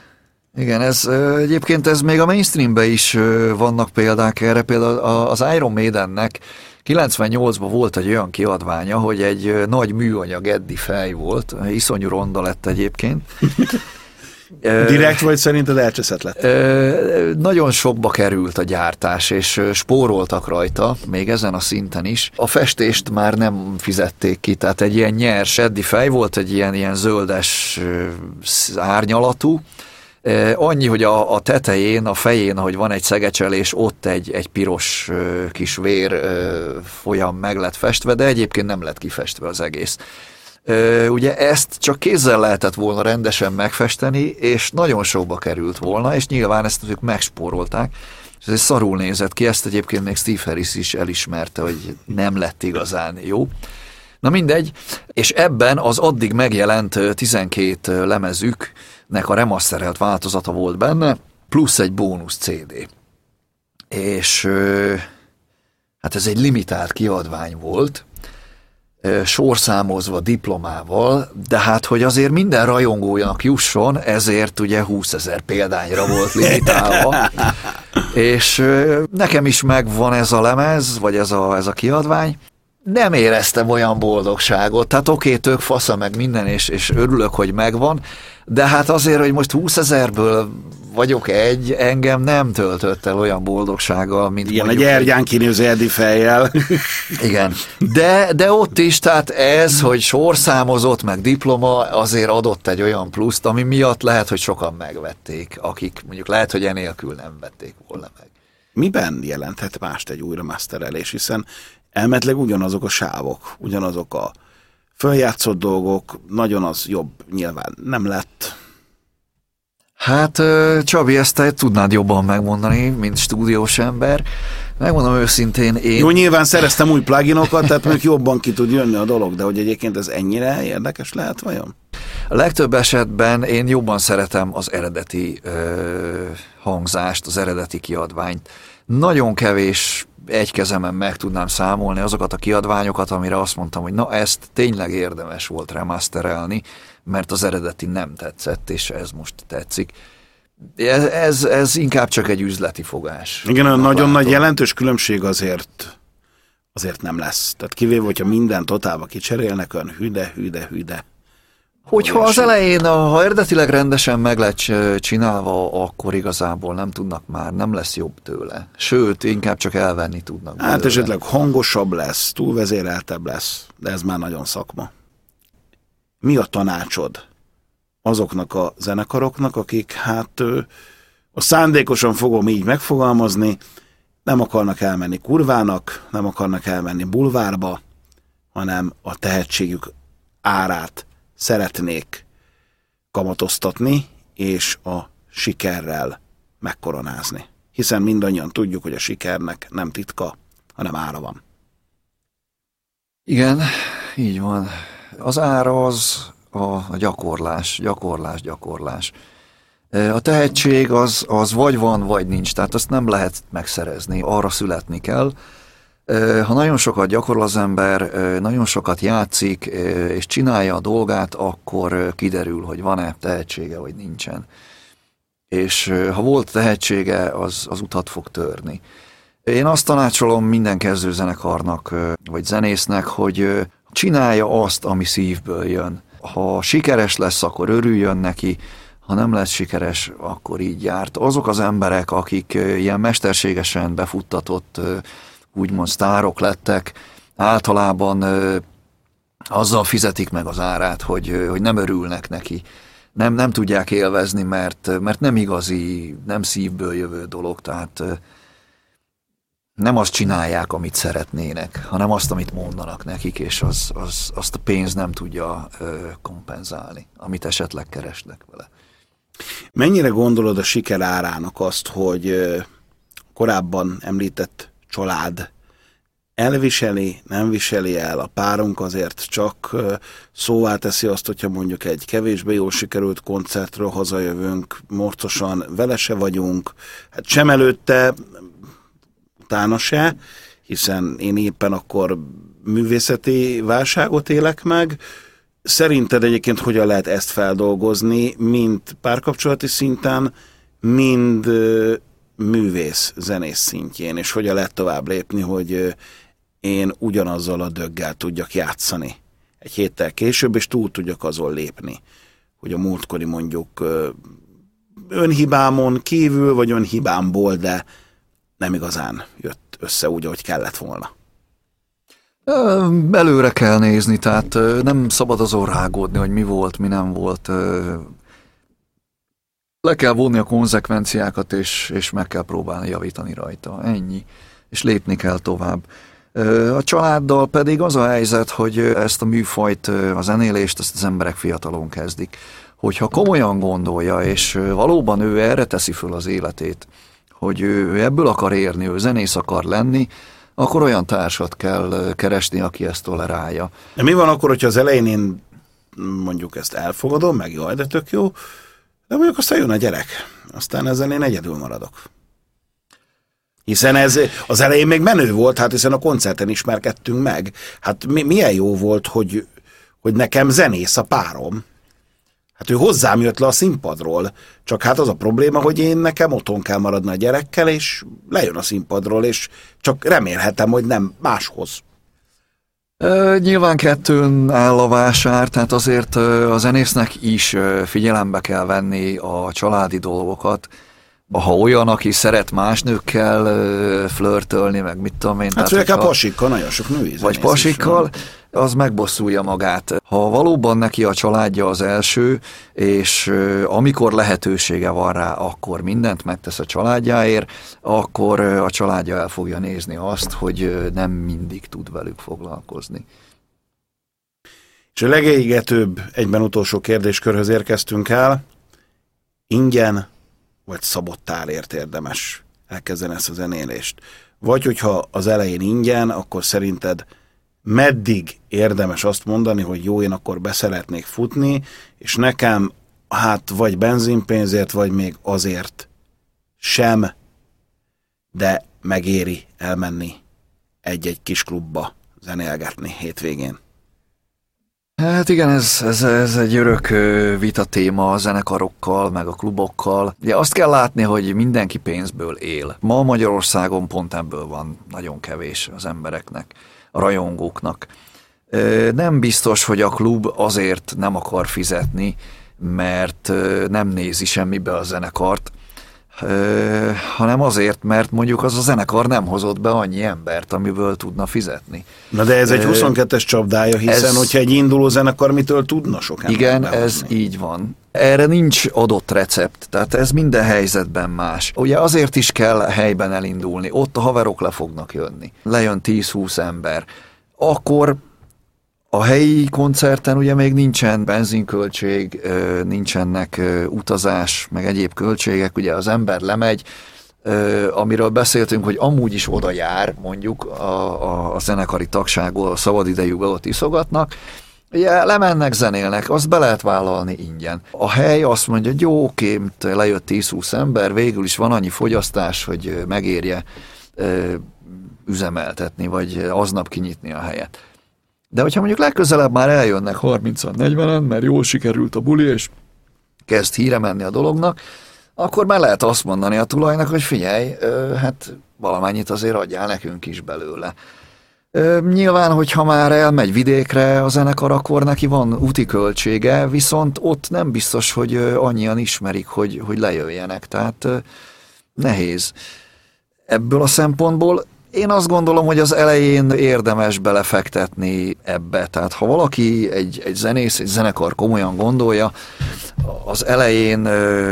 Igen, ez egyébként ez még a mainstreamben is vannak példák erre, például az Iron Maidennek 98-ban volt egy olyan kiadványa, hogy egy nagy műanyag Eddi fej volt, iszonyú ronda lett egyébként, Direkt vagy szerinted elcseszett lett? Nagyon sokba került a gyártás, és spóroltak rajta, még ezen a szinten is. A festést már nem fizették ki, tehát egy ilyen nyers eddi fej volt, egy ilyen, ilyen zöldes árnyalatú, Annyi, hogy a, a tetején, a fején, ahogy van egy szegecselés, ott egy, egy piros kis vér folyam meg lett festve, de egyébként nem lett kifestve az egész. Ugye ezt csak kézzel lehetett volna rendesen megfesteni, és nagyon sokba került volna, és nyilván ezt ők megspórolták. Ez szarul nézett ki, ezt egyébként még Steve Harris is elismerte, hogy nem lett igazán jó. Na mindegy, és ebben az addig megjelent 12 lemezüknek a remasterelt változata volt benne, plusz egy bónusz CD. És hát ez egy limitált kiadvány volt, sorszámozva diplomával, de hát, hogy azért minden rajongójának jusson, ezért ugye 20 ezer példányra volt limitálva. [LAUGHS] és nekem is megvan ez a lemez, vagy ez a, ez a kiadvány, nem éreztem olyan boldogságot, tehát oké, okay, tök fasza meg minden, és, és örülök, hogy megvan, de hát azért, hogy most 20 ezerből vagyok egy, engem nem töltött el olyan boldogsággal, mint Igen, egy ergyán kinőző Edi fejjel. Igen, de, de ott is, tehát ez, hogy sorszámozott, meg diploma, azért adott egy olyan pluszt, ami miatt lehet, hogy sokan megvették, akik mondjuk lehet, hogy enélkül nem vették volna meg. Miben jelenthet mást egy újra masterelés, hiszen elmetleg ugyanazok a sávok, ugyanazok a följátszott dolgok, nagyon az jobb nyilván nem lett. Hát Csabi, ezt te tudnád jobban megmondani, mint stúdiós ember. Megmondom őszintén, én... Jó, nyilván szereztem új pluginokat, tehát még jobban ki tud jönni a dolog, de hogy egyébként ez ennyire érdekes lehet vajon? A legtöbb esetben én jobban szeretem az eredeti ö, hangzást, az eredeti kiadványt. Nagyon kevés egy kezemen meg tudnám számolni azokat a kiadványokat, amire azt mondtam, hogy na ezt tényleg érdemes volt remasterelni, mert az eredeti nem tetszett, és ez most tetszik. Ez, ez, ez inkább csak egy üzleti fogás. Igen, a nagyon nagy jelentős különbség azért azért nem lesz. Tehát kivéve, hogyha minden totálba kicserélnek, olyan hüde, hüde, hüde. Hogyha az elején, ha eredetileg rendesen meg lett csinálva, akkor igazából nem tudnak már, nem lesz jobb tőle. Sőt, inkább csak elvenni tudnak. Hát belőle. esetleg hangosabb lesz, túlvezéreltebb lesz, de ez már nagyon szakma. Mi a tanácsod azoknak a zenekaroknak, akik hát a szándékosan fogom így megfogalmazni, nem akarnak elmenni kurvának, nem akarnak elmenni bulvárba, hanem a tehetségük árát szeretnék kamatoztatni, és a sikerrel megkoronázni. Hiszen mindannyian tudjuk, hogy a sikernek nem titka, hanem ára van. Igen, így van. Az ára az a gyakorlás, gyakorlás, gyakorlás. A tehetség az, az vagy van, vagy nincs, tehát azt nem lehet megszerezni, arra születni kell. Ha nagyon sokat gyakorol az ember, nagyon sokat játszik, és csinálja a dolgát, akkor kiderül, hogy van-e tehetsége, vagy nincsen. És ha volt tehetsége, az, az utat fog törni. Én azt tanácsolom minden kezdőzenekarnak, vagy zenésznek, hogy csinálja azt, ami szívből jön. Ha sikeres lesz, akkor örüljön neki, ha nem lesz sikeres, akkor így járt. Azok az emberek, akik ilyen mesterségesen befuttatott, úgymond sztárok lettek, általában azzal fizetik meg az árát, hogy, hogy nem örülnek neki. Nem, nem tudják élvezni, mert, mert nem igazi, nem szívből jövő dolog, tehát nem azt csinálják, amit szeretnének, hanem azt, amit mondanak nekik, és az, az, azt a pénz nem tudja kompenzálni, amit esetleg keresnek vele. Mennyire gondolod a siker árának azt, hogy korábban említett család. Elviseli, nem viseli el, a párunk azért csak szóvá teszi azt, hogyha mondjuk egy kevésbé jól sikerült koncertről hazajövünk, morcosan vele se vagyunk, hát sem előtte, utána se, hiszen én éppen akkor művészeti válságot élek meg, Szerinted egyébként hogyan lehet ezt feldolgozni, mind párkapcsolati szinten, mind művész, zenész szintjén, és hogyan lehet tovább lépni, hogy én ugyanazzal a döggel tudjak játszani egy héttel később, és túl tudjak azon lépni, hogy a múltkori mondjuk önhibámon kívül, vagy önhibámból, de nem igazán jött össze úgy, ahogy kellett volna. Előre kell nézni, tehát nem szabad azon rágódni, hogy mi volt, mi nem volt. Le kell vonni a konzekvenciákat, és, és meg kell próbálni javítani rajta. Ennyi. És lépni kell tovább. A családdal pedig az a helyzet, hogy ezt a műfajt, a zenélést, ezt az emberek fiatalon kezdik. Hogyha komolyan gondolja, és valóban ő erre teszi föl az életét, hogy ő ebből akar érni, ő zenész akar lenni, akkor olyan társat kell keresni, aki ezt tolerálja. De mi van akkor, hogyha az elején én mondjuk ezt elfogadom, meg jaj, de tök jó, de mondjuk aztán jön a gyerek, aztán ezzel én egyedül maradok. Hiszen ez az elején még menő volt, hát hiszen a koncerten ismerkedtünk meg. Hát mi, milyen jó volt, hogy, hogy nekem zenész a párom. Hát ő hozzám jött le a színpadról, csak hát az a probléma, hogy én nekem otthon kell maradni a gyerekkel, és lejön a színpadról, és csak remélhetem, hogy nem máshoz. Nyilván kettőn áll a vásár, tehát azért a zenésznek is figyelembe kell venni a családi dolgokat, ha olyan, aki szeret más nőkkel flörtölni, meg mit tudom én. Hát főleg a pasikkal, nagyon sok női Vagy pasikkal, az megbosszulja magát. Ha valóban neki a családja az első, és amikor lehetősége van rá, akkor mindent megtesz a családjáért, akkor a családja el fogja nézni azt, hogy nem mindig tud velük foglalkozni. És a legégetőbb egyben utolsó kérdéskörhöz érkeztünk el. Ingyen vagy szabott árért érdemes elkezdeni ezt a zenélést? Vagy hogyha az elején ingyen, akkor szerinted meddig érdemes azt mondani, hogy jó, én akkor beszeretnék futni, és nekem hát vagy benzinpénzért, vagy még azért sem, de megéri elmenni egy-egy kis klubba zenélgetni hétvégén. Hát igen, ez, ez, ez egy örök vita téma a zenekarokkal, meg a klubokkal. Ugye azt kell látni, hogy mindenki pénzből él. Ma Magyarországon pont ebből van nagyon kevés az embereknek, rajongóknak. Nem biztos, hogy a klub azért nem akar fizetni, mert nem nézi semmibe a zenekart, hanem azért, mert mondjuk az a zenekar nem hozott be annyi embert, amiből tudna fizetni. Na de ez egy 22-es csapdája, hiszen ez, hogyha egy induló zenekar mitől tudna sok embert Igen, behozni. ez így van. Erre nincs adott recept, tehát ez minden helyzetben más. Ugye azért is kell helyben elindulni, ott a haverok le fognak jönni. Lejön 10-20 ember. Akkor a helyi koncerten ugye még nincsen benzinköltség, nincsenek utazás, meg egyéb költségek, ugye az ember lemegy, amiről beszéltünk, hogy amúgy is oda jár, mondjuk a, a, a zenekari tagságból, a szabadidejükben ott iszogatnak, Ugye lemennek, zenélnek, azt be lehet vállalni ingyen. A hely azt mondja, hogy jó, oké, lejött 10-20 ember, végül is van annyi fogyasztás, hogy megérje üzemeltetni, vagy aznap kinyitni a helyet. De hogyha mondjuk legközelebb már eljönnek 30-40-en, mert jól sikerült a buli, és kezd híre menni a dolognak, akkor már lehet azt mondani a tulajnak, hogy figyelj, hát valamennyit azért adjál nekünk is belőle. Nyilván, hogyha már elmegy vidékre a zenekar, akkor neki van úti költsége, viszont ott nem biztos, hogy annyian ismerik, hogy, hogy lejöjjenek, tehát nehéz. Ebből a szempontból én azt gondolom, hogy az elején érdemes belefektetni ebbe. Tehát ha valaki, egy, egy zenész, egy zenekar komolyan gondolja, az elején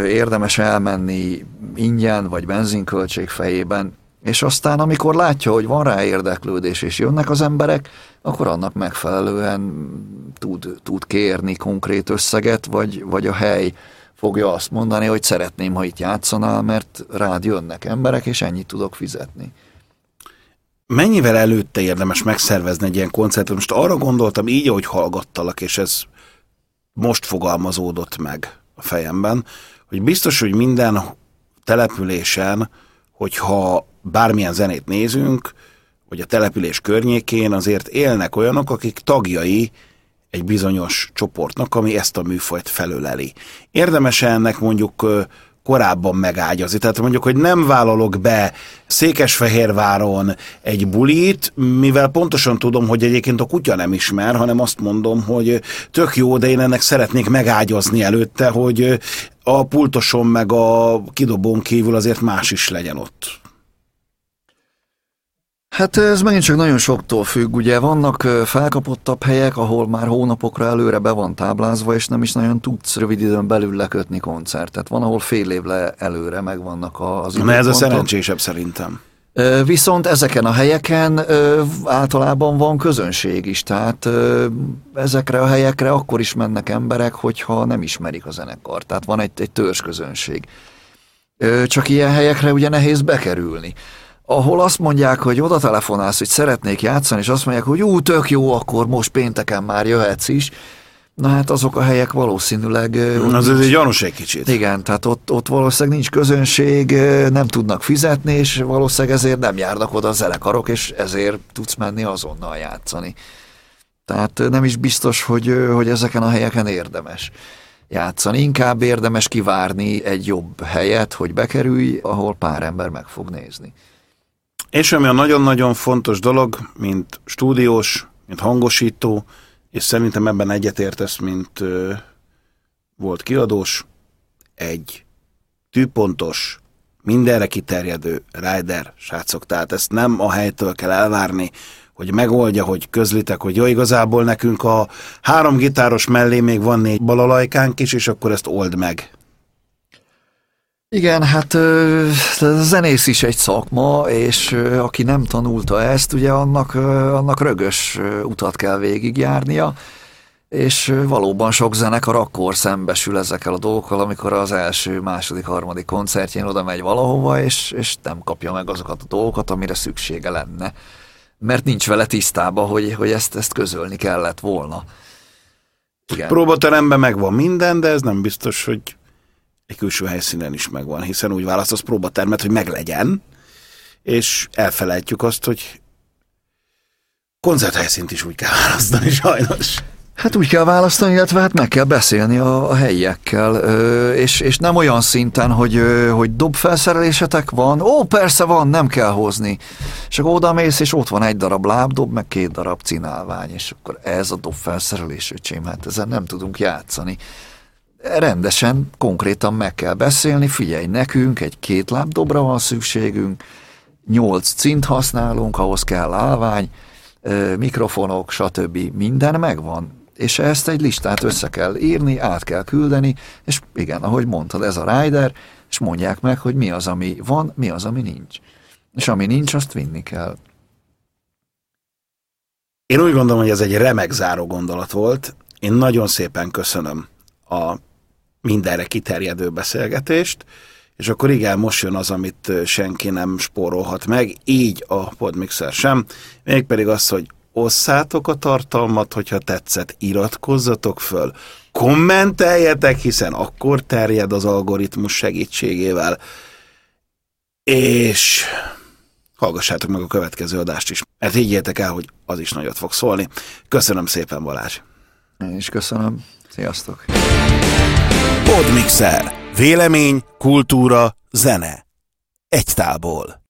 érdemes elmenni ingyen vagy benzinköltség fejében, és aztán amikor látja, hogy van rá érdeklődés, és jönnek az emberek, akkor annak megfelelően tud, tud kérni konkrét összeget, vagy, vagy a hely fogja azt mondani, hogy szeretném, ha itt játszanál, mert rád jönnek emberek, és ennyit tudok fizetni. Mennyivel előtte érdemes megszervezni egy ilyen koncertet? Most arra gondoltam így, ahogy hallgattalak, és ez most fogalmazódott meg a fejemben, hogy biztos, hogy minden településen, hogyha bármilyen zenét nézünk, vagy a település környékén azért élnek olyanok, akik tagjai egy bizonyos csoportnak, ami ezt a műfajt felöleli. Érdemes -e ennek mondjuk korábban megágyazni. Tehát mondjuk, hogy nem vállalok be Székesfehérváron egy bulit, mivel pontosan tudom, hogy egyébként a kutya nem ismer, hanem azt mondom, hogy tök jó, de én ennek szeretnék megágyazni előtte, hogy a pultoson meg a kidobón kívül azért más is legyen ott. Hát ez megint csak nagyon soktól függ, ugye vannak felkapottabb helyek, ahol már hónapokra előre be van táblázva, és nem is nagyon tudsz rövid időn belül lekötni koncertet. Van, ahol fél évre előre megvannak az időpontok. ez a szerencsésebb szerintem. Viszont ezeken a helyeken általában van közönség is, tehát ezekre a helyekre akkor is mennek emberek, hogyha nem ismerik a zenekar, tehát van egy, egy közönség. Csak ilyen helyekre ugye nehéz bekerülni ahol azt mondják, hogy oda telefonálsz, hogy szeretnék játszani, és azt mondják, hogy ú, tök jó, akkor most pénteken már jöhetsz is. Na hát azok a helyek valószínűleg... Az ez egy gyanús egy kicsit. Igen, tehát ott, ott valószínűleg nincs közönség, nem tudnak fizetni, és valószínűleg ezért nem járnak oda a zenekarok, és ezért tudsz menni azonnal játszani. Tehát nem is biztos, hogy, hogy ezeken a helyeken érdemes játszani. Inkább érdemes kivárni egy jobb helyet, hogy bekerülj, ahol pár ember meg fog nézni. És ami a nagyon-nagyon fontos dolog, mint stúdiós, mint hangosító, és szerintem ebben egyetértesz, mint ö, volt kiadós, egy tűpontos, mindenre kiterjedő rider, srácok. Tehát ezt nem a helytől kell elvárni, hogy megoldja, hogy közlitek, hogy jó, igazából nekünk a három gitáros mellé még van négy balalajkánk is, és akkor ezt old meg. Igen, hát a zenész is egy szakma, és aki nem tanulta ezt, ugye annak, annak rögös utat kell végigjárnia, és valóban sok zenekar akkor szembesül ezekkel a dolgokkal, amikor az első, második, harmadik koncertjén oda megy valahova, és, és nem kapja meg azokat a dolgokat, amire szüksége lenne. Mert nincs vele tisztában, hogy, hogy ezt, ezt közölni kellett volna. Igen. Próbateremben megvan minden, de ez nem biztos, hogy egy külső helyszínen is megvan, hiszen úgy választasz próbatermet, hogy meglegyen, és elfelejtjük azt, hogy koncerthelyszínt is úgy kell választani sajnos. Hát úgy kell választani, illetve hát meg kell beszélni a, a helyiekkel, és, és nem olyan szinten, hogy, hogy dobfelszerelésetek van, ó, persze van, nem kell hozni. És akkor oda mész, és ott van egy darab lábdob, meg két darab cinálvány, és akkor ez a dobfelszerelés, öcsém, hát ezen nem tudunk játszani. Rendesen, konkrétan meg kell beszélni, figyelj, nekünk egy két lábdobra van szükségünk, nyolc cint használunk, ahhoz kell állvány, mikrofonok, stb. Minden megvan és ezt egy listát össze kell írni, át kell küldeni, és igen, ahogy mondtad, ez a rider, és mondják meg, hogy mi az, ami van, mi az, ami nincs. És ami nincs, azt vinni kell. Én úgy gondolom, hogy ez egy remek záró gondolat volt. Én nagyon szépen köszönöm a mindenre kiterjedő beszélgetést, és akkor igen, most jön az, amit senki nem spórolhat meg, így a Podmixer sem, mégpedig az, hogy osszátok a tartalmat, hogyha tetszett, iratkozzatok föl, kommenteljetek, hiszen akkor terjed az algoritmus segítségével, és hallgassátok meg a következő adást is, mert higgyétek el, hogy az is nagyot fog szólni. Köszönöm szépen, Balázs! Én is köszönöm. Sziasztok! Podmixer. Vélemény, kultúra, zene. Egy tából.